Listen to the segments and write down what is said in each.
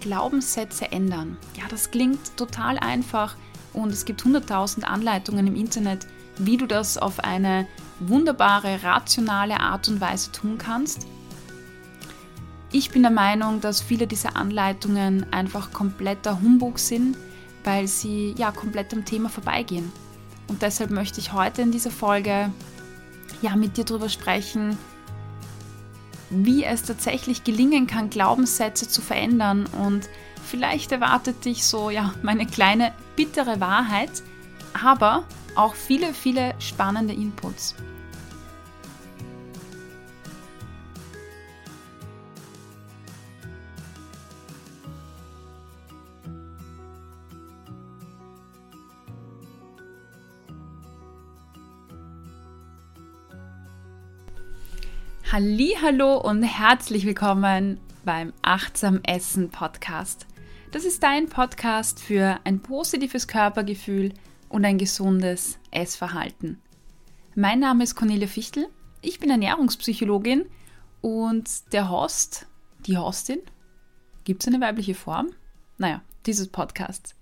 Glaubenssätze ändern. Ja, das klingt total einfach und es gibt 100.000 Anleitungen im Internet, wie du das auf eine wunderbare, rationale Art und Weise tun kannst. Ich bin der Meinung, dass viele dieser Anleitungen einfach kompletter Humbug sind, weil sie ja komplett am Thema vorbeigehen. Und deshalb möchte ich heute in dieser Folge ja mit dir darüber sprechen, wie es tatsächlich gelingen kann, Glaubenssätze zu verändern und vielleicht erwartet dich so ja meine kleine bittere Wahrheit, aber auch viele viele spannende Inputs. Hallo und herzlich willkommen beim Achtsam Essen Podcast. Das ist dein Podcast für ein positives Körpergefühl und ein gesundes Essverhalten. Mein Name ist Cornelia Fichtel, ich bin Ernährungspsychologin und der Host, die Hostin, gibt es eine weibliche Form? Naja, dieses Podcasts.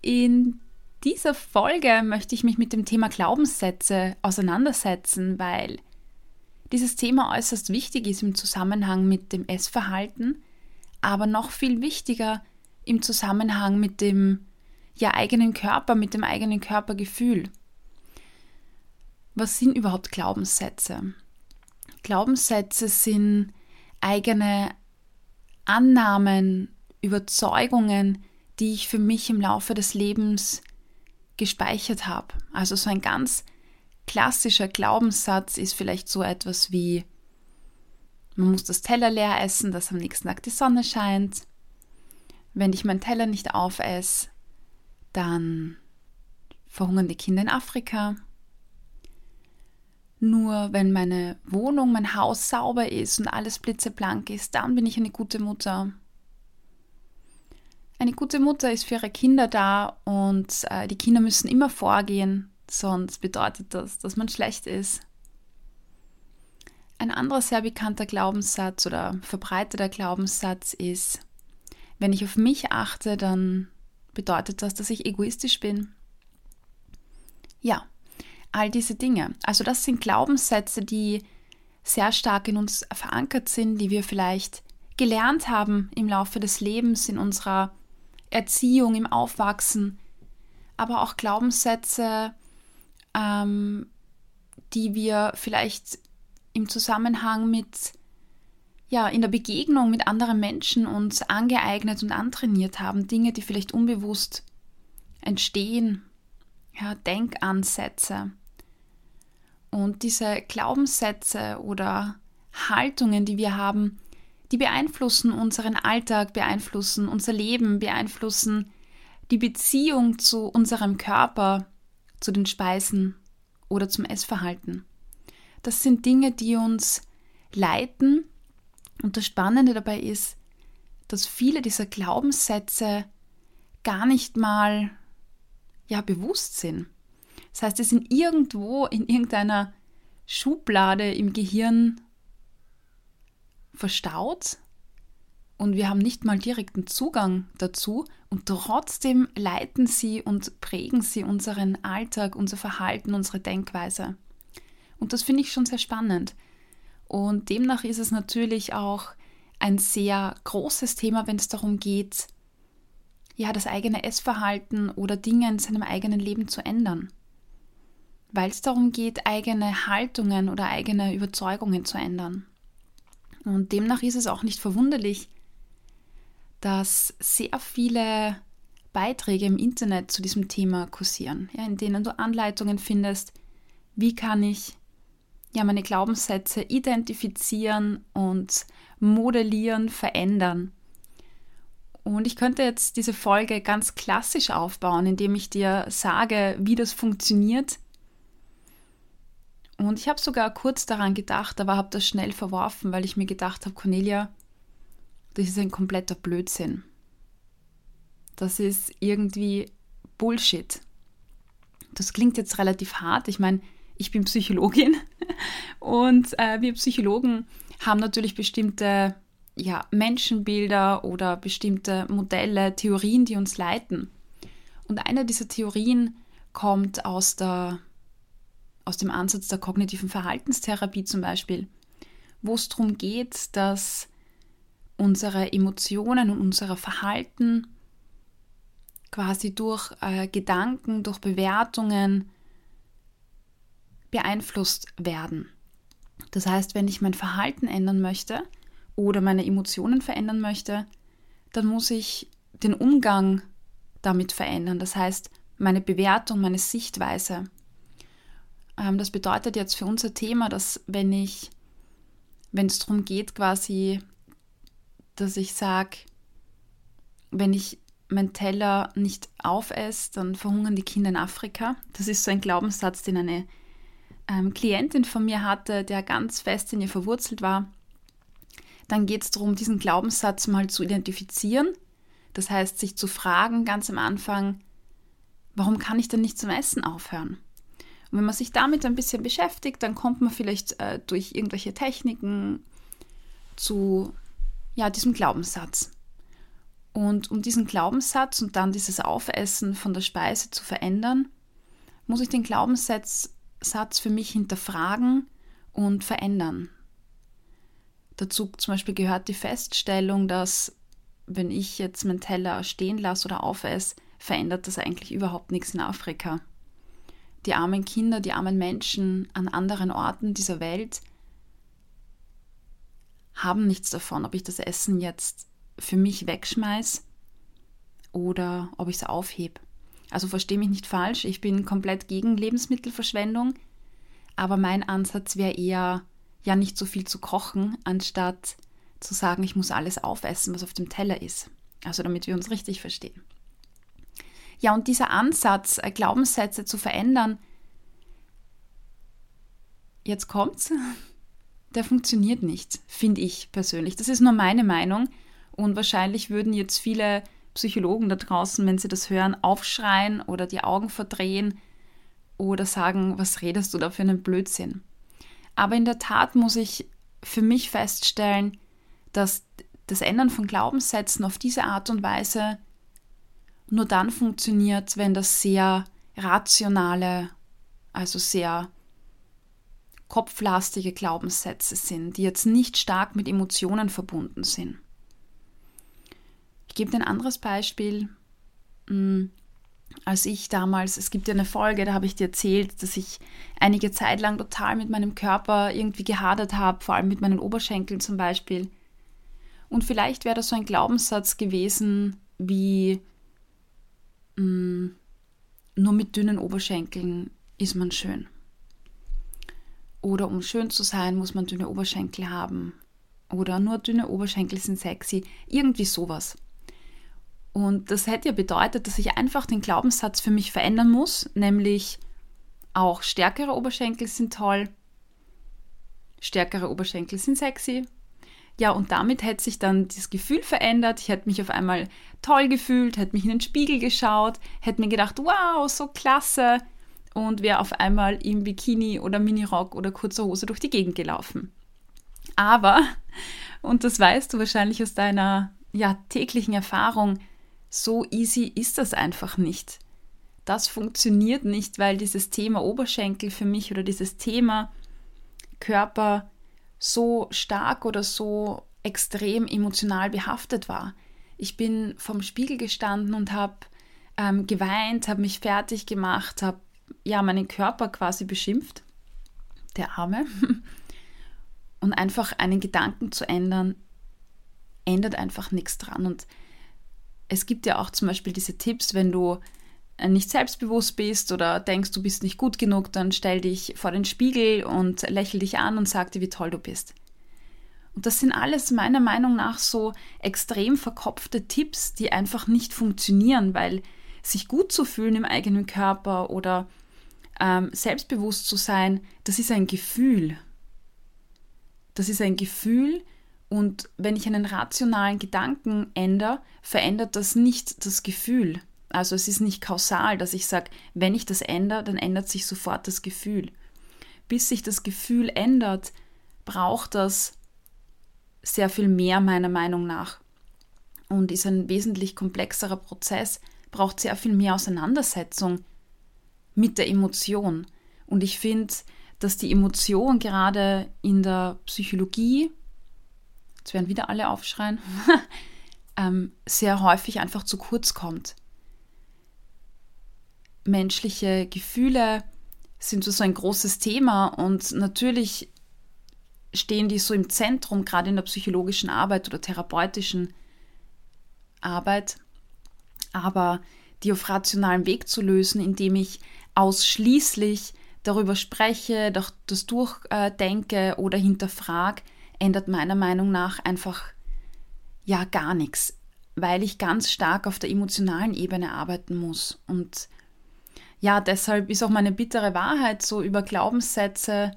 In dieser Folge möchte ich mich mit dem Thema Glaubenssätze auseinandersetzen, weil dieses Thema äußerst wichtig ist im Zusammenhang mit dem Essverhalten, aber noch viel wichtiger im Zusammenhang mit dem ja, eigenen Körper, mit dem eigenen Körpergefühl. Was sind überhaupt Glaubenssätze? Glaubenssätze sind eigene Annahmen, Überzeugungen, die ich für mich im Laufe des Lebens gespeichert habe. Also so ein ganz klassischer Glaubenssatz ist vielleicht so etwas wie, man muss das Teller leer essen, dass am nächsten Tag die Sonne scheint. Wenn ich meinen Teller nicht aufesse, dann verhungern die Kinder in Afrika. Nur wenn meine Wohnung, mein Haus sauber ist und alles blitzeblank ist, dann bin ich eine gute Mutter. Eine gute Mutter ist für ihre Kinder da und äh, die Kinder müssen immer vorgehen sonst bedeutet das, dass man schlecht ist. Ein anderer sehr bekannter Glaubenssatz oder verbreiteter Glaubenssatz ist, wenn ich auf mich achte, dann bedeutet das, dass ich egoistisch bin. Ja, all diese Dinge. Also das sind Glaubenssätze, die sehr stark in uns verankert sind, die wir vielleicht gelernt haben im Laufe des Lebens, in unserer Erziehung, im Aufwachsen, aber auch Glaubenssätze, ähm, die wir vielleicht im Zusammenhang mit, ja, in der Begegnung mit anderen Menschen uns angeeignet und antrainiert haben, Dinge, die vielleicht unbewusst entstehen, ja, Denkansätze. Und diese Glaubenssätze oder Haltungen, die wir haben, die beeinflussen unseren Alltag, beeinflussen unser Leben, beeinflussen die Beziehung zu unserem Körper, zu den Speisen oder zum Essverhalten. Das sind Dinge, die uns leiten. Und das Spannende dabei ist, dass viele dieser Glaubenssätze gar nicht mal ja, bewusst sind. Das heißt, sie sind irgendwo in irgendeiner Schublade im Gehirn verstaut und wir haben nicht mal direkten Zugang dazu und trotzdem leiten sie und prägen sie unseren Alltag, unser Verhalten, unsere Denkweise. Und das finde ich schon sehr spannend. Und demnach ist es natürlich auch ein sehr großes Thema, wenn es darum geht, ja, das eigene Essverhalten oder Dinge in seinem eigenen Leben zu ändern. Weil es darum geht, eigene Haltungen oder eigene Überzeugungen zu ändern. Und demnach ist es auch nicht verwunderlich, dass sehr viele Beiträge im Internet zu diesem Thema kursieren, ja, in denen du Anleitungen findest, wie kann ich ja, meine Glaubenssätze identifizieren und modellieren, verändern. Und ich könnte jetzt diese Folge ganz klassisch aufbauen, indem ich dir sage, wie das funktioniert. Und ich habe sogar kurz daran gedacht, aber habe das schnell verworfen, weil ich mir gedacht habe, Cornelia, das ist ein kompletter Blödsinn. Das ist irgendwie Bullshit. Das klingt jetzt relativ hart. Ich meine, ich bin Psychologin und äh, wir Psychologen haben natürlich bestimmte ja, Menschenbilder oder bestimmte Modelle, Theorien, die uns leiten. Und eine dieser Theorien kommt aus, der, aus dem Ansatz der kognitiven Verhaltenstherapie zum Beispiel, wo es darum geht, dass unsere Emotionen und unser Verhalten quasi durch äh, Gedanken, durch Bewertungen beeinflusst werden. Das heißt, wenn ich mein Verhalten ändern möchte oder meine Emotionen verändern möchte, dann muss ich den Umgang damit verändern. Das heißt, meine Bewertung, meine Sichtweise. Ähm, das bedeutet jetzt für unser Thema, dass wenn ich, wenn es darum geht, quasi, dass ich sage, wenn ich mein Teller nicht aufesse, dann verhungern die Kinder in Afrika. Das ist so ein Glaubenssatz, den eine ähm, Klientin von mir hatte, der ganz fest in ihr verwurzelt war. Dann geht es darum, diesen Glaubenssatz mal zu identifizieren. Das heißt, sich zu fragen ganz am Anfang, warum kann ich denn nicht zum Essen aufhören? Und wenn man sich damit ein bisschen beschäftigt, dann kommt man vielleicht äh, durch irgendwelche Techniken zu ja, diesem Glaubenssatz. Und um diesen Glaubenssatz und dann dieses Aufessen von der Speise zu verändern, muss ich den Glaubenssatz Satz für mich hinterfragen und verändern. Dazu zum Beispiel gehört die Feststellung, dass wenn ich jetzt meinen Teller stehen lasse oder aufesse, verändert das eigentlich überhaupt nichts in Afrika. Die armen Kinder, die armen Menschen an anderen Orten dieser Welt haben nichts davon, ob ich das Essen jetzt für mich wegschmeiß oder ob ich es aufhebe. Also verstehe mich nicht falsch, ich bin komplett gegen Lebensmittelverschwendung, aber mein Ansatz wäre eher, ja nicht so viel zu kochen, anstatt zu sagen, ich muss alles aufessen, was auf dem Teller ist. Also damit wir uns richtig verstehen. Ja, und dieser Ansatz, äh, Glaubenssätze zu verändern, jetzt kommt's, der funktioniert nicht, finde ich persönlich. Das ist nur meine Meinung und wahrscheinlich würden jetzt viele Psychologen da draußen, wenn sie das hören, aufschreien oder die Augen verdrehen oder sagen, was redest du da für einen Blödsinn. Aber in der Tat muss ich für mich feststellen, dass das Ändern von Glaubenssätzen auf diese Art und Weise nur dann funktioniert, wenn das sehr rationale, also sehr kopflastige Glaubenssätze sind, die jetzt nicht stark mit Emotionen verbunden sind. Ich gebe dir ein anderes Beispiel. Hm, als ich damals, es gibt ja eine Folge, da habe ich dir erzählt, dass ich einige Zeit lang total mit meinem Körper irgendwie gehadert habe, vor allem mit meinen Oberschenkeln zum Beispiel. Und vielleicht wäre das so ein Glaubenssatz gewesen wie, hm, nur mit dünnen Oberschenkeln ist man schön. Oder um schön zu sein, muss man dünne Oberschenkel haben. Oder nur dünne Oberschenkel sind sexy. Irgendwie sowas. Und das hätte ja bedeutet, dass ich einfach den Glaubenssatz für mich verändern muss, nämlich auch stärkere Oberschenkel sind toll, stärkere Oberschenkel sind sexy. Ja, und damit hätte sich dann das Gefühl verändert. Ich hätte mich auf einmal toll gefühlt, hätte mich in den Spiegel geschaut, hätte mir gedacht, wow, so klasse. Und wäre auf einmal im Bikini oder Minirock oder kurzer Hose durch die Gegend gelaufen. Aber, und das weißt du wahrscheinlich aus deiner ja, täglichen Erfahrung, so easy ist das einfach nicht. Das funktioniert nicht, weil dieses Thema Oberschenkel für mich oder dieses Thema Körper so stark oder so extrem emotional behaftet war. Ich bin vom Spiegel gestanden und habe ähm, geweint, habe mich fertig gemacht, habe ja meinen Körper quasi beschimpft, der Arme. Und einfach einen Gedanken zu ändern, ändert einfach nichts dran. Und es gibt ja auch zum Beispiel diese Tipps, wenn du äh, nicht selbstbewusst bist oder denkst, du bist nicht gut genug, dann stell dich vor den Spiegel und lächel dich an und sag dir, wie toll du bist. Und das sind alles meiner Meinung nach so extrem verkopfte Tipps, die einfach nicht funktionieren, weil sich gut zu fühlen im eigenen Körper oder ähm, selbstbewusst zu sein, das ist ein Gefühl. Das ist ein Gefühl, und wenn ich einen rationalen Gedanken ändere, verändert das nicht das Gefühl. Also es ist nicht kausal, dass ich sage, wenn ich das ändere, dann ändert sich sofort das Gefühl. Bis sich das Gefühl ändert, braucht das sehr viel mehr meiner Meinung nach und ist ein wesentlich komplexerer Prozess, braucht sehr viel mehr Auseinandersetzung mit der Emotion. Und ich finde, dass die Emotion gerade in der Psychologie, jetzt werden wieder alle aufschreien, ähm, sehr häufig einfach zu kurz kommt. Menschliche Gefühle sind so ein großes Thema und natürlich stehen die so im Zentrum, gerade in der psychologischen Arbeit oder therapeutischen Arbeit. Aber die auf rationalem Weg zu lösen, indem ich ausschließlich darüber spreche, das durchdenke oder hinterfrage, ändert meiner Meinung nach einfach ja gar nichts, weil ich ganz stark auf der emotionalen Ebene arbeiten muss. Und ja, deshalb ist auch meine bittere Wahrheit so über Glaubenssätze,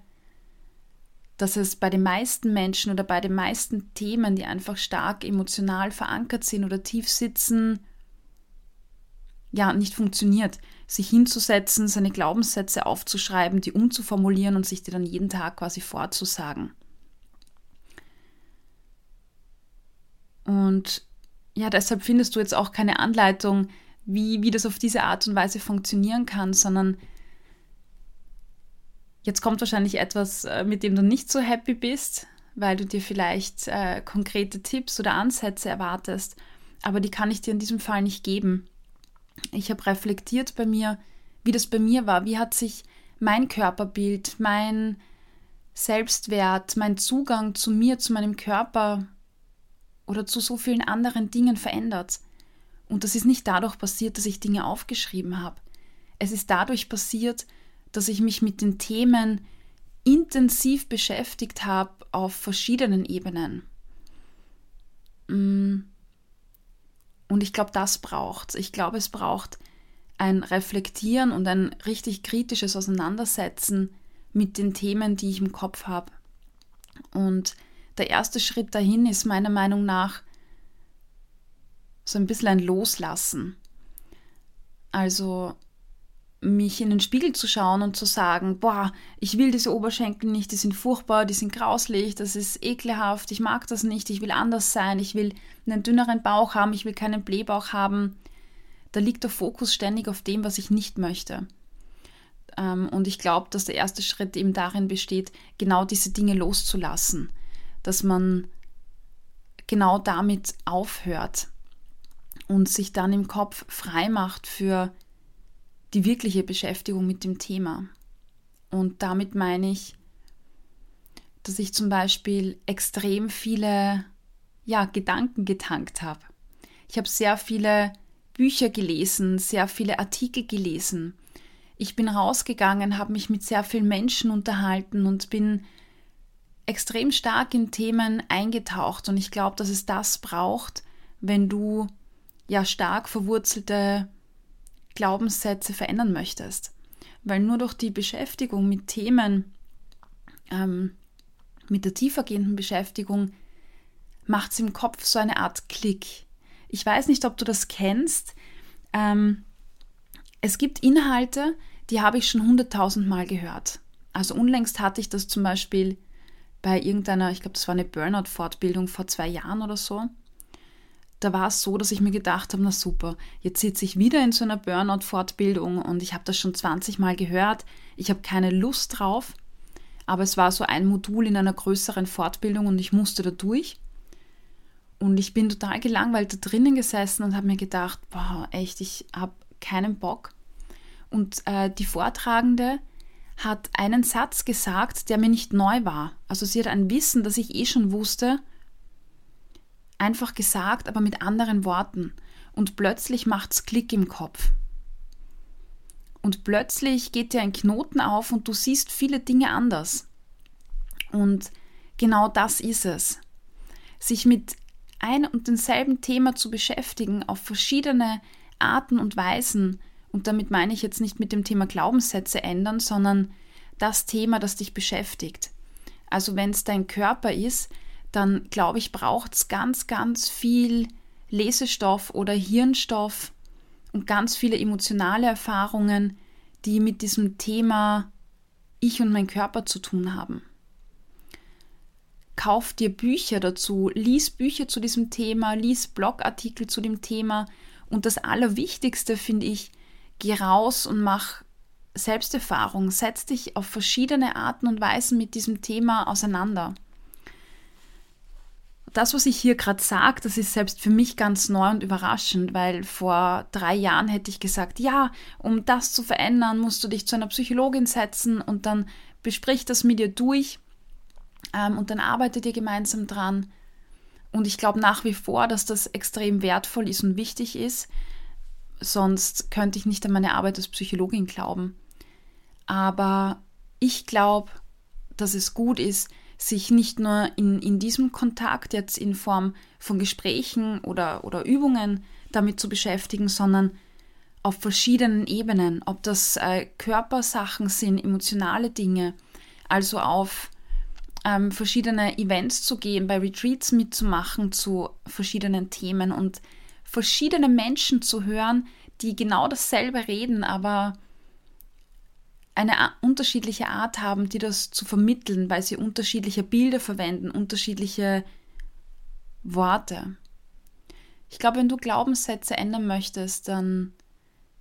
dass es bei den meisten Menschen oder bei den meisten Themen, die einfach stark emotional verankert sind oder tief sitzen, ja, nicht funktioniert. Sich hinzusetzen, seine Glaubenssätze aufzuschreiben, die umzuformulieren und sich die dann jeden Tag quasi vorzusagen. Und ja, deshalb findest du jetzt auch keine Anleitung, wie, wie das auf diese Art und Weise funktionieren kann, sondern jetzt kommt wahrscheinlich etwas, äh, mit dem du nicht so happy bist, weil du dir vielleicht äh, konkrete Tipps oder Ansätze erwartest, aber die kann ich dir in diesem Fall nicht geben. Ich habe reflektiert bei mir, wie das bei mir war, wie hat sich mein Körperbild, mein Selbstwert, mein Zugang zu mir, zu meinem Körper oder zu so vielen anderen Dingen verändert. Und das ist nicht dadurch passiert, dass ich Dinge aufgeschrieben habe. Es ist dadurch passiert, dass ich mich mit den Themen intensiv beschäftigt habe auf verschiedenen Ebenen. Mm. Und ich glaube, das braucht Ich glaube, es braucht ein Reflektieren und ein richtig kritisches Auseinandersetzen mit den Themen, die ich im Kopf habe. Und der erste Schritt dahin ist meiner Meinung nach so ein bisschen ein Loslassen. Also mich in den Spiegel zu schauen und zu sagen, boah, ich will diese Oberschenkel nicht, die sind furchtbar, die sind grauslich, das ist ekelhaft, ich mag das nicht, ich will anders sein, ich will einen dünneren Bauch haben, ich will keinen Blähbauch haben. Da liegt der Fokus ständig auf dem, was ich nicht möchte. Ähm, und ich glaube, dass der erste Schritt eben darin besteht, genau diese Dinge loszulassen dass man genau damit aufhört und sich dann im Kopf frei macht für die wirkliche Beschäftigung mit dem Thema. Und damit meine ich, dass ich zum Beispiel extrem viele ja, Gedanken getankt habe. Ich habe sehr viele Bücher gelesen, sehr viele Artikel gelesen. Ich bin rausgegangen, habe mich mit sehr vielen Menschen unterhalten und bin extrem stark in Themen eingetaucht und ich glaube, dass es das braucht, wenn du ja stark verwurzelte Glaubenssätze verändern möchtest. Weil nur durch die Beschäftigung mit Themen, ähm, mit der tiefergehenden Beschäftigung, macht es im Kopf so eine Art Klick. Ich weiß nicht, ob du das kennst. Ähm, es gibt Inhalte, die habe ich schon hunderttausend Mal gehört. Also unlängst hatte ich das zum Beispiel bei irgendeiner, ich glaube, das war eine Burnout-Fortbildung vor zwei Jahren oder so. Da war es so, dass ich mir gedacht habe, na super, jetzt sitze ich wieder in so einer Burnout-Fortbildung und ich habe das schon 20 Mal gehört. Ich habe keine Lust drauf, aber es war so ein Modul in einer größeren Fortbildung und ich musste da durch. Und ich bin total gelangweilt da drinnen gesessen und habe mir gedacht, boah, echt, ich habe keinen Bock. Und äh, die Vortragende, hat einen Satz gesagt, der mir nicht neu war. Also sie hat ein Wissen, das ich eh schon wusste, einfach gesagt, aber mit anderen Worten. Und plötzlich macht's Klick im Kopf. Und plötzlich geht dir ein Knoten auf und du siehst viele Dinge anders. Und genau das ist es. Sich mit ein und denselben Thema zu beschäftigen auf verschiedene Arten und Weisen und damit meine ich jetzt nicht mit dem Thema Glaubenssätze ändern, sondern das Thema, das dich beschäftigt. Also wenn es dein Körper ist, dann glaube ich, braucht es ganz, ganz viel Lesestoff oder Hirnstoff und ganz viele emotionale Erfahrungen, die mit diesem Thema Ich und mein Körper zu tun haben. kauf dir Bücher dazu, lies Bücher zu diesem Thema, lies Blogartikel zu dem Thema. Und das Allerwichtigste finde ich, geh raus und mach Selbsterfahrung, setz dich auf verschiedene Arten und Weisen mit diesem Thema auseinander. Das, was ich hier gerade sage, das ist selbst für mich ganz neu und überraschend, weil vor drei Jahren hätte ich gesagt, ja, um das zu verändern, musst du dich zu einer Psychologin setzen und dann besprich das mit ihr durch ähm, und dann arbeitet ihr gemeinsam dran. Und ich glaube nach wie vor, dass das extrem wertvoll ist und wichtig ist. Sonst könnte ich nicht an meine Arbeit als Psychologin glauben. Aber ich glaube, dass es gut ist, sich nicht nur in, in diesem Kontakt jetzt in Form von Gesprächen oder, oder Übungen damit zu beschäftigen, sondern auf verschiedenen Ebenen, ob das äh, Körpersachen sind, emotionale Dinge, also auf ähm, verschiedene Events zu gehen, bei Retreats mitzumachen zu verschiedenen Themen und verschiedene Menschen zu hören, die genau dasselbe reden, aber eine unterschiedliche Art haben, die das zu vermitteln, weil sie unterschiedliche Bilder verwenden, unterschiedliche Worte. Ich glaube, wenn du Glaubenssätze ändern möchtest, dann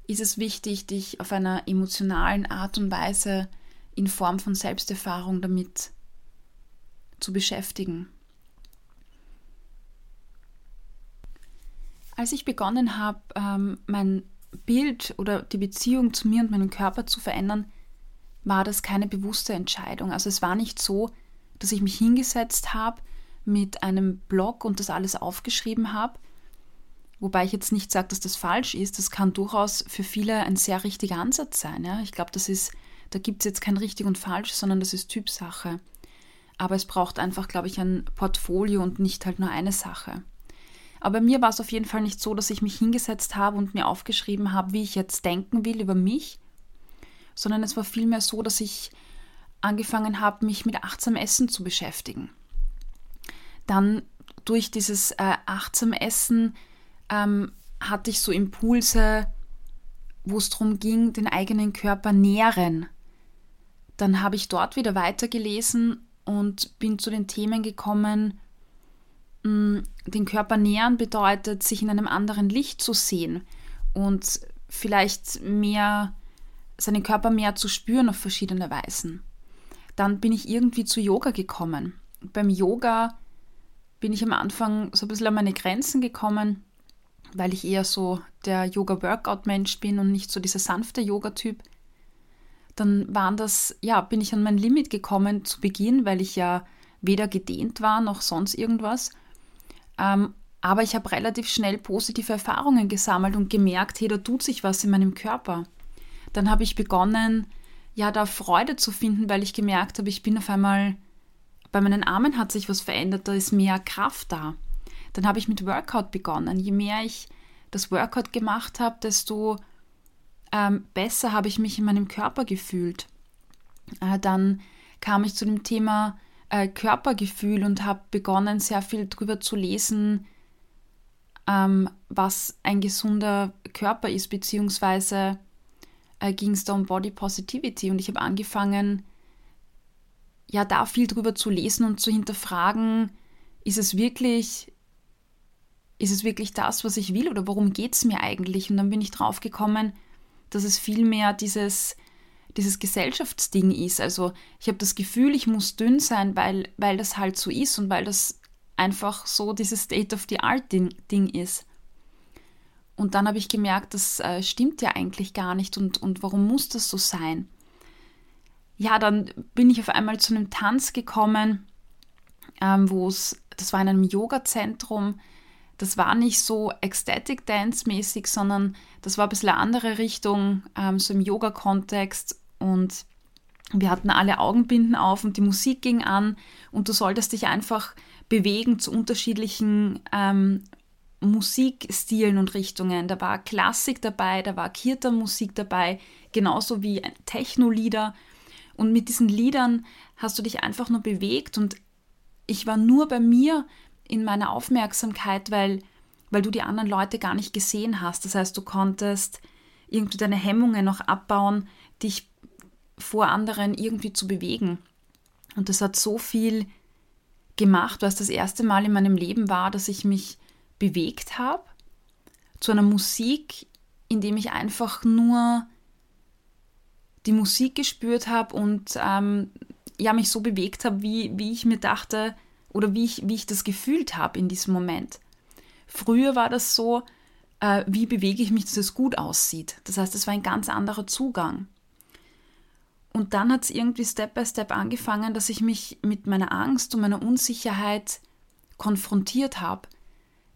ist es wichtig, dich auf einer emotionalen Art und Weise in Form von Selbsterfahrung damit zu beschäftigen. Als ich begonnen habe, ähm, mein Bild oder die Beziehung zu mir und meinem Körper zu verändern, war das keine bewusste Entscheidung. Also es war nicht so, dass ich mich hingesetzt habe mit einem Blog und das alles aufgeschrieben habe. Wobei ich jetzt nicht sage, dass das falsch ist. Das kann durchaus für viele ein sehr richtiger Ansatz sein. Ja? Ich glaube, das ist, da gibt es jetzt kein richtig und falsch, sondern das ist Typsache. Aber es braucht einfach, glaube ich, ein Portfolio und nicht halt nur eine Sache. Aber mir war es auf jeden Fall nicht so, dass ich mich hingesetzt habe und mir aufgeschrieben habe, wie ich jetzt denken will über mich, sondern es war vielmehr so, dass ich angefangen habe, mich mit achtsam Essen zu beschäftigen. Dann durch dieses äh, achtsam Essen ähm, hatte ich so Impulse, wo es darum ging, den eigenen Körper nähren. Dann habe ich dort wieder weitergelesen und bin zu den Themen gekommen, mh, mm, den Körper nähren bedeutet, sich in einem anderen Licht zu sehen und vielleicht mehr seinen Körper mehr zu spüren auf verschiedene Weisen. Dann bin ich irgendwie zu Yoga gekommen. Beim Yoga bin ich am Anfang so ein bisschen an meine Grenzen gekommen, weil ich eher so der Yoga-Workout-Mensch bin und nicht so dieser sanfte Yoga-Typ. Dann waren das, ja, bin ich an mein Limit gekommen zu Beginn, weil ich ja weder gedehnt war noch sonst irgendwas. Ähm, aber ich habe relativ schnell positive Erfahrungen gesammelt und gemerkt, hey, da tut sich was in meinem Körper dann habe ich begonnen, ja, da Freude zu finden, weil ich gemerkt habe, ich bin auf einmal, bei meinen Armen hat sich was verändert, da ist mehr Kraft da. Dann habe ich mit Workout begonnen. Je mehr ich das Workout gemacht habe, desto ähm, besser habe ich mich in meinem Körper gefühlt. Äh, dann kam ich zu dem Thema äh, Körpergefühl und habe begonnen, sehr viel darüber zu lesen, ähm, was ein gesunder Körper ist, beziehungsweise äh, ging es da um Body Positivity und ich habe angefangen, ja, da viel drüber zu lesen und zu hinterfragen, ist es wirklich, ist es wirklich das, was ich will oder worum geht es mir eigentlich? Und dann bin ich drauf gekommen, dass es vielmehr dieses, dieses Gesellschaftsding ist. Also ich habe das Gefühl, ich muss dünn sein, weil, weil das halt so ist und weil das einfach so dieses State-of-the-Art-Ding ist. Und dann habe ich gemerkt, das äh, stimmt ja eigentlich gar nicht. Und, und warum muss das so sein? Ja, dann bin ich auf einmal zu einem Tanz gekommen, ähm, wo es, das war in einem Yoga-Zentrum, das war nicht so Ecstatic Dance-mäßig, sondern das war ein bisschen eine andere Richtung, ähm, so im Yoga-Kontext. Und wir hatten alle Augenbinden auf und die Musik ging an. Und du solltest dich einfach bewegen zu unterschiedlichen ähm, Musikstilen und Richtungen. Da war Klassik dabei, da war Kirtan-Musik dabei, genauso wie Techno-Lieder. Und mit diesen Liedern hast du dich einfach nur bewegt und ich war nur bei mir in meiner Aufmerksamkeit, weil, weil du die anderen Leute gar nicht gesehen hast. Das heißt, du konntest irgendwie deine Hemmungen noch abbauen, dich vor anderen irgendwie zu bewegen. Und das hat so viel gemacht, was das erste Mal in meinem Leben war, dass ich mich bewegt habe zu einer Musik, in dem ich einfach nur die Musik gespürt habe und ähm, ja, mich so bewegt habe, wie, wie ich mir dachte oder wie ich, wie ich das gefühlt habe in diesem Moment. Früher war das so, äh, wie bewege ich mich, dass es gut aussieht. Das heißt, es war ein ganz anderer Zugang. Und dann hat es irgendwie Step by Step angefangen, dass ich mich mit meiner Angst und meiner Unsicherheit konfrontiert habe.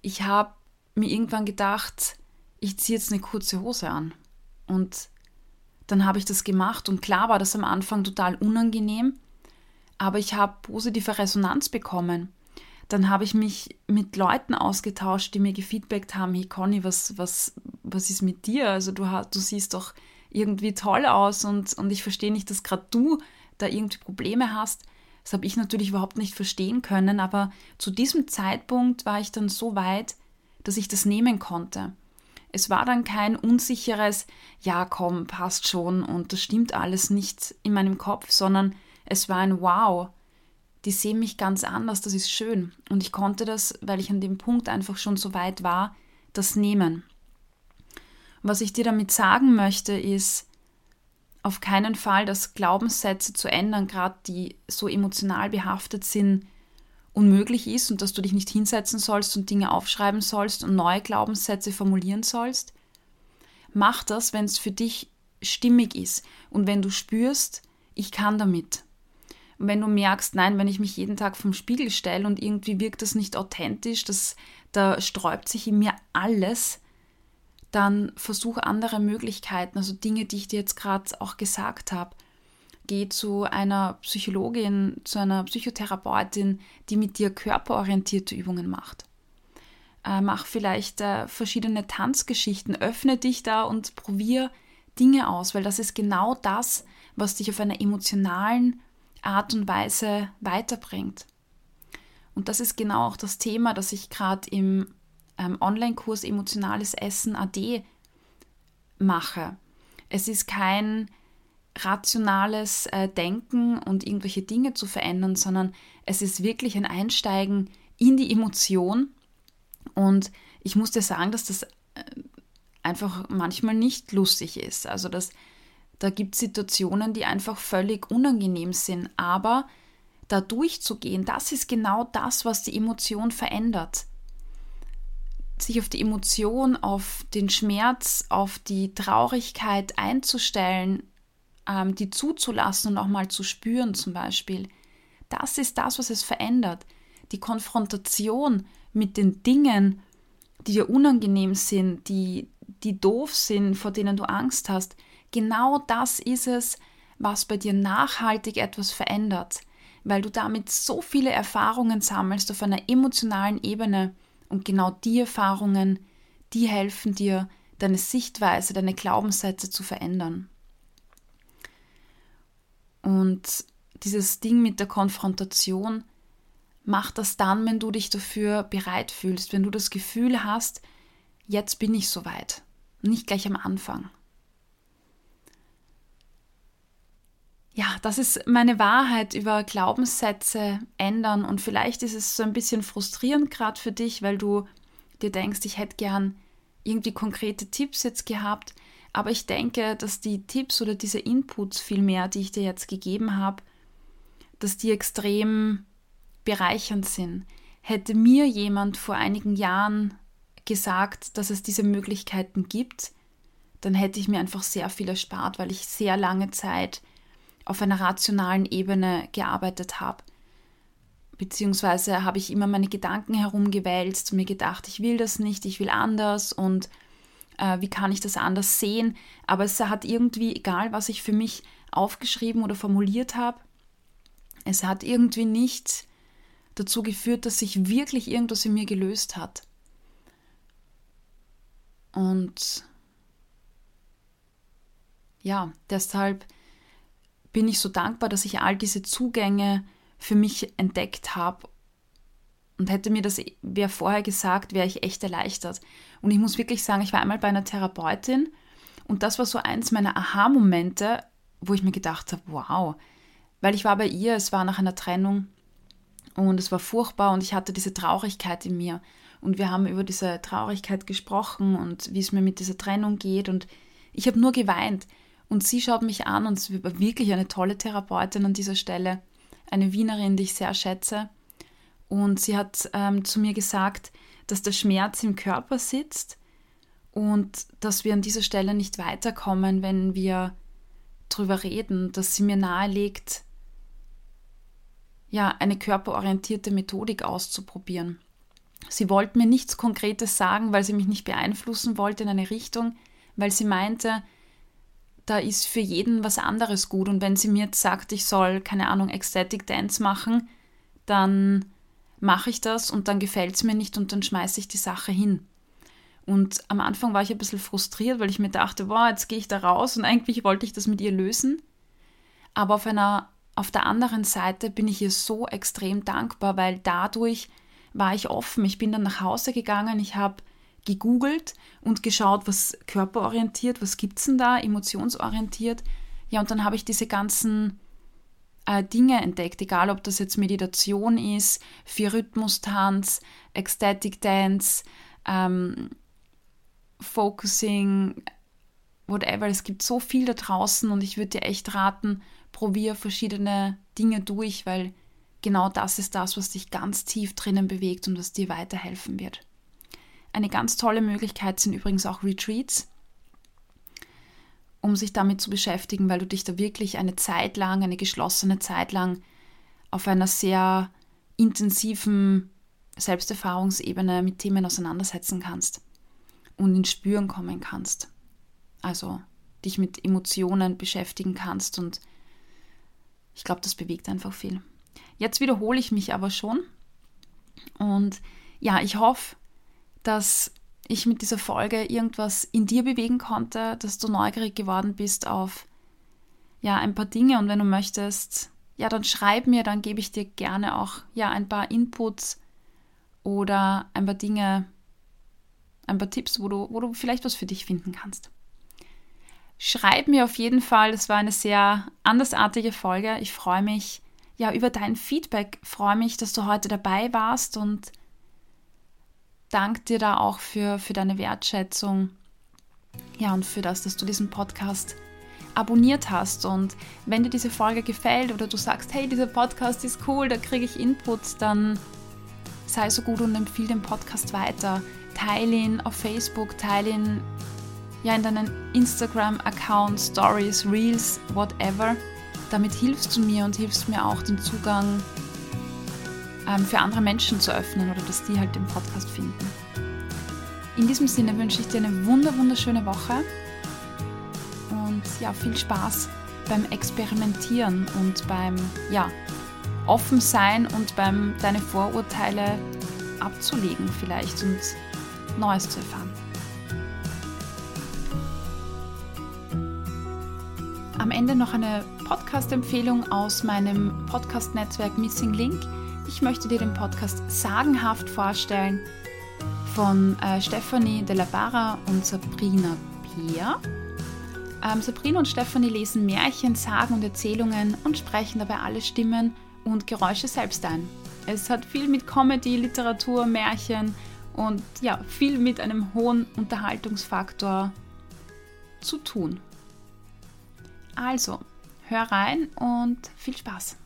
Ich habe mir irgendwann gedacht, ich ziehe jetzt eine kurze Hose an. Und dann habe ich das gemacht und klar war das am Anfang total unangenehm, aber ich habe positive Resonanz bekommen. Dann habe ich mich mit Leuten ausgetauscht, die mir gefeedbackt haben, hey Conny, was, was, was ist mit dir? Also du, du siehst doch irgendwie toll aus und, und ich verstehe nicht, dass gerade du da irgendwie Probleme hast. Das habe ich natürlich überhaupt nicht verstehen können, aber zu diesem Zeitpunkt war ich dann so weit, dass ich das nehmen konnte. Es war dann kein unsicheres, ja komm, passt schon und das stimmt alles nicht in meinem Kopf, sondern es war ein Wow, die sehen mich ganz anders, das ist schön. Und ich konnte das, weil ich an dem Punkt einfach schon so weit war, das nehmen. Was ich dir damit sagen möchte, ist, auf keinen Fall, dass Glaubenssätze zu ändern, gerade die so emotional behaftet sind, unmöglich ist und dass du dich nicht hinsetzen sollst und Dinge aufschreiben sollst und neue Glaubenssätze formulieren sollst. Mach das, wenn es für dich stimmig ist und wenn du spürst, ich kann damit. Und wenn du merkst, nein, wenn ich mich jeden Tag vom Spiegel stelle und irgendwie wirkt das nicht authentisch, das, da sträubt sich in mir alles, dann versuch andere Möglichkeiten, also Dinge, die ich dir jetzt gerade auch gesagt habe. Geh zu einer Psychologin, zu einer Psychotherapeutin, die mit dir körperorientierte Übungen macht. Äh, mach vielleicht äh, verschiedene Tanzgeschichten, öffne dich da und probier Dinge aus, weil das ist genau das, was dich auf einer emotionalen Art und Weise weiterbringt. Und das ist genau auch das Thema, das ich gerade im ähm, Online-Kurs Emotionales Essen AD mache. Es ist kein rationales äh, Denken und irgendwelche Dinge zu verändern, sondern es ist wirklich ein Einsteigen in die Emotion. Und ich muss dir sagen, dass das äh, einfach manchmal nicht lustig ist. Also dass da gibt es Situationen, die einfach völlig unangenehm sind, aber da durchzugehen, das ist genau das, was die Emotion verändert sich auf die Emotion, auf den Schmerz, auf die Traurigkeit einzustellen, ähm, die zuzulassen und auch mal zu spüren zum Beispiel, das ist das, was es verändert. Die Konfrontation mit den Dingen, die dir unangenehm sind, die, die doof sind, vor denen du Angst hast, genau das ist es, was bei dir nachhaltig etwas verändert, weil du damit so viele Erfahrungen sammelst auf einer emotionalen Ebene, und genau die Erfahrungen, die helfen dir, deine Sichtweise, deine Glaubenssätze zu verändern. Und dieses Ding mit der Konfrontation, mach das dann, wenn du dich dafür bereit fühlst, wenn du das Gefühl hast, jetzt bin ich soweit, nicht gleich am Anfang. Ja, das ist meine Wahrheit über Glaubenssätze ändern und vielleicht ist es so ein bisschen frustrierend gerade für dich, weil du dir denkst, ich hätte gern irgendwie konkrete Tipps jetzt gehabt, aber ich denke, dass die Tipps oder diese Inputs vielmehr, die ich dir jetzt gegeben habe, dass die extrem bereichernd sind. Hätte mir jemand vor einigen Jahren gesagt, dass es diese Möglichkeiten gibt, dann hätte ich mir einfach sehr viel erspart, weil ich sehr lange Zeit auf einer rationalen Ebene gearbeitet habe. Beziehungsweise habe ich immer meine Gedanken herumgewälzt, mir gedacht, ich will das nicht, ich will anders und äh, wie kann ich das anders sehen. Aber es hat irgendwie, egal was ich für mich aufgeschrieben oder formuliert habe, es hat irgendwie nicht dazu geführt, dass sich wirklich irgendwas in mir gelöst hat. Und ja, deshalb bin ich so dankbar, dass ich all diese Zugänge für mich entdeckt habe. Und hätte mir das wer vorher gesagt, wäre ich echt erleichtert. Und ich muss wirklich sagen, ich war einmal bei einer Therapeutin und das war so eins meiner Aha-Momente, wo ich mir gedacht habe, wow, weil ich war bei ihr, es war nach einer Trennung Und es war furchtbar und ich hatte diese Traurigkeit in mir. Und wir haben über diese Traurigkeit gesprochen und wie es mir mit dieser Trennung geht. Und ich habe nur geweint. Und sie schaut mich an und sie war wirklich eine tolle Therapeutin an dieser Stelle. Eine Wienerin, die ich sehr schätze. Und sie hat ähm, zu mir gesagt, dass der Schmerz im Körper sitzt und dass wir an dieser Stelle nicht weiterkommen, wenn wir drüber reden, dass sie mir nahelegt, ja, eine körperorientierte Methodik auszuprobieren. Sie wollte mir nichts Konkretes sagen, weil sie mich nicht beeinflussen wollte in eine Richtung, weil sie meinte, da ist für jeden was anderes gut. Und wenn sie mir jetzt sagt, ich soll, keine Ahnung, Ecstatic Dance machen, dann mache ich das und dann gefällt es mir nicht und dann schmeiße ich die Sache hin. Und am Anfang war ich ein bisschen frustriert, weil ich mir dachte, boah, jetzt gehe ich da raus und eigentlich wollte ich das mit ihr lösen. Aber auf einer auf der anderen Seite bin ich ihr so extrem dankbar, weil dadurch war ich offen. Ich bin dann nach Hause gegangen, ich habe gegoogelt und geschaut, was körperorientiert, was gibt es denn da, emotionsorientiert. Ja, und dann habe ich diese ganzen äh, Dinge entdeckt, egal ob das jetzt Meditation ist, vier Rhythmus-Tanz, Ecstatic Dance, ähm, Focusing, whatever. Es gibt so viel da draußen und ich würde dir echt raten, probier verschiedene Dinge durch, weil genau das ist das, was dich ganz tief drinnen bewegt und was dir weiterhelfen wird. Eine ganz tolle Möglichkeit sind übrigens auch Retreats, um sich damit zu beschäftigen, weil du dich da wirklich eine Zeit lang, eine geschlossene Zeit lang auf einer sehr intensiven Selbsterfahrungsebene mit Themen auseinandersetzen kannst und ins Spüren kommen kannst. Also dich mit Emotionen beschäftigen kannst und ich glaube, das bewegt einfach viel. Jetzt wiederhole ich mich aber schon. Und ja, ich hoffe, dass ich mit dieser Folge irgendwas in dir bewegen konnte, dass du neugierig geworden bist auf ja, ein paar Dinge und wenn du möchtest, ja, dann schreib mir, dann gebe ich dir gerne auch ja ein paar Inputs oder ein paar Dinge, ein paar Tipps, wo du, wo du vielleicht was für dich finden kannst. Schreib mir auf jeden Fall, das war eine sehr andersartige Folge. Ich freue mich ja über dein Feedback, freue mich, dass du heute dabei warst und danke dir da auch für, für deine Wertschätzung. Ja, und für das, dass du diesen Podcast abonniert hast. Und wenn dir diese Folge gefällt oder du sagst, hey, dieser Podcast ist cool, da kriege ich Inputs, dann sei so gut und empfehle den Podcast weiter. Teile ihn auf Facebook, teile ihn ja in deinen Instagram-Account, Stories, Reels, whatever. Damit hilfst du mir und hilfst mir auch, den Zugang ähm, für andere Menschen zu öffnen oder dass die halt den Podcast finden. In diesem Sinne wünsche ich dir eine wunder wunderschöne Woche und ja, viel Spaß beim Experimentieren und beim ja, offen sein und beim deine Vorurteile abzulegen vielleicht und Neues zu erfahren. Am Ende noch eine Podcast-Empfehlung aus meinem Podcast-Netzwerk Missing Link. Ich möchte dir den Podcast Sagenhaft vorstellen von äh, Stephanie de la Barra und Sabrina Peer. Ähm, Sabrina und Stephanie lesen Märchen, Sagen und Erzählungen und sprechen dabei alle Stimmen und Geräusche selbst ein. Es hat viel mit Comedy, Literatur, Märchen und ja, viel mit einem hohen Unterhaltungsfaktor zu tun. Also, hör rein und viel Spaß.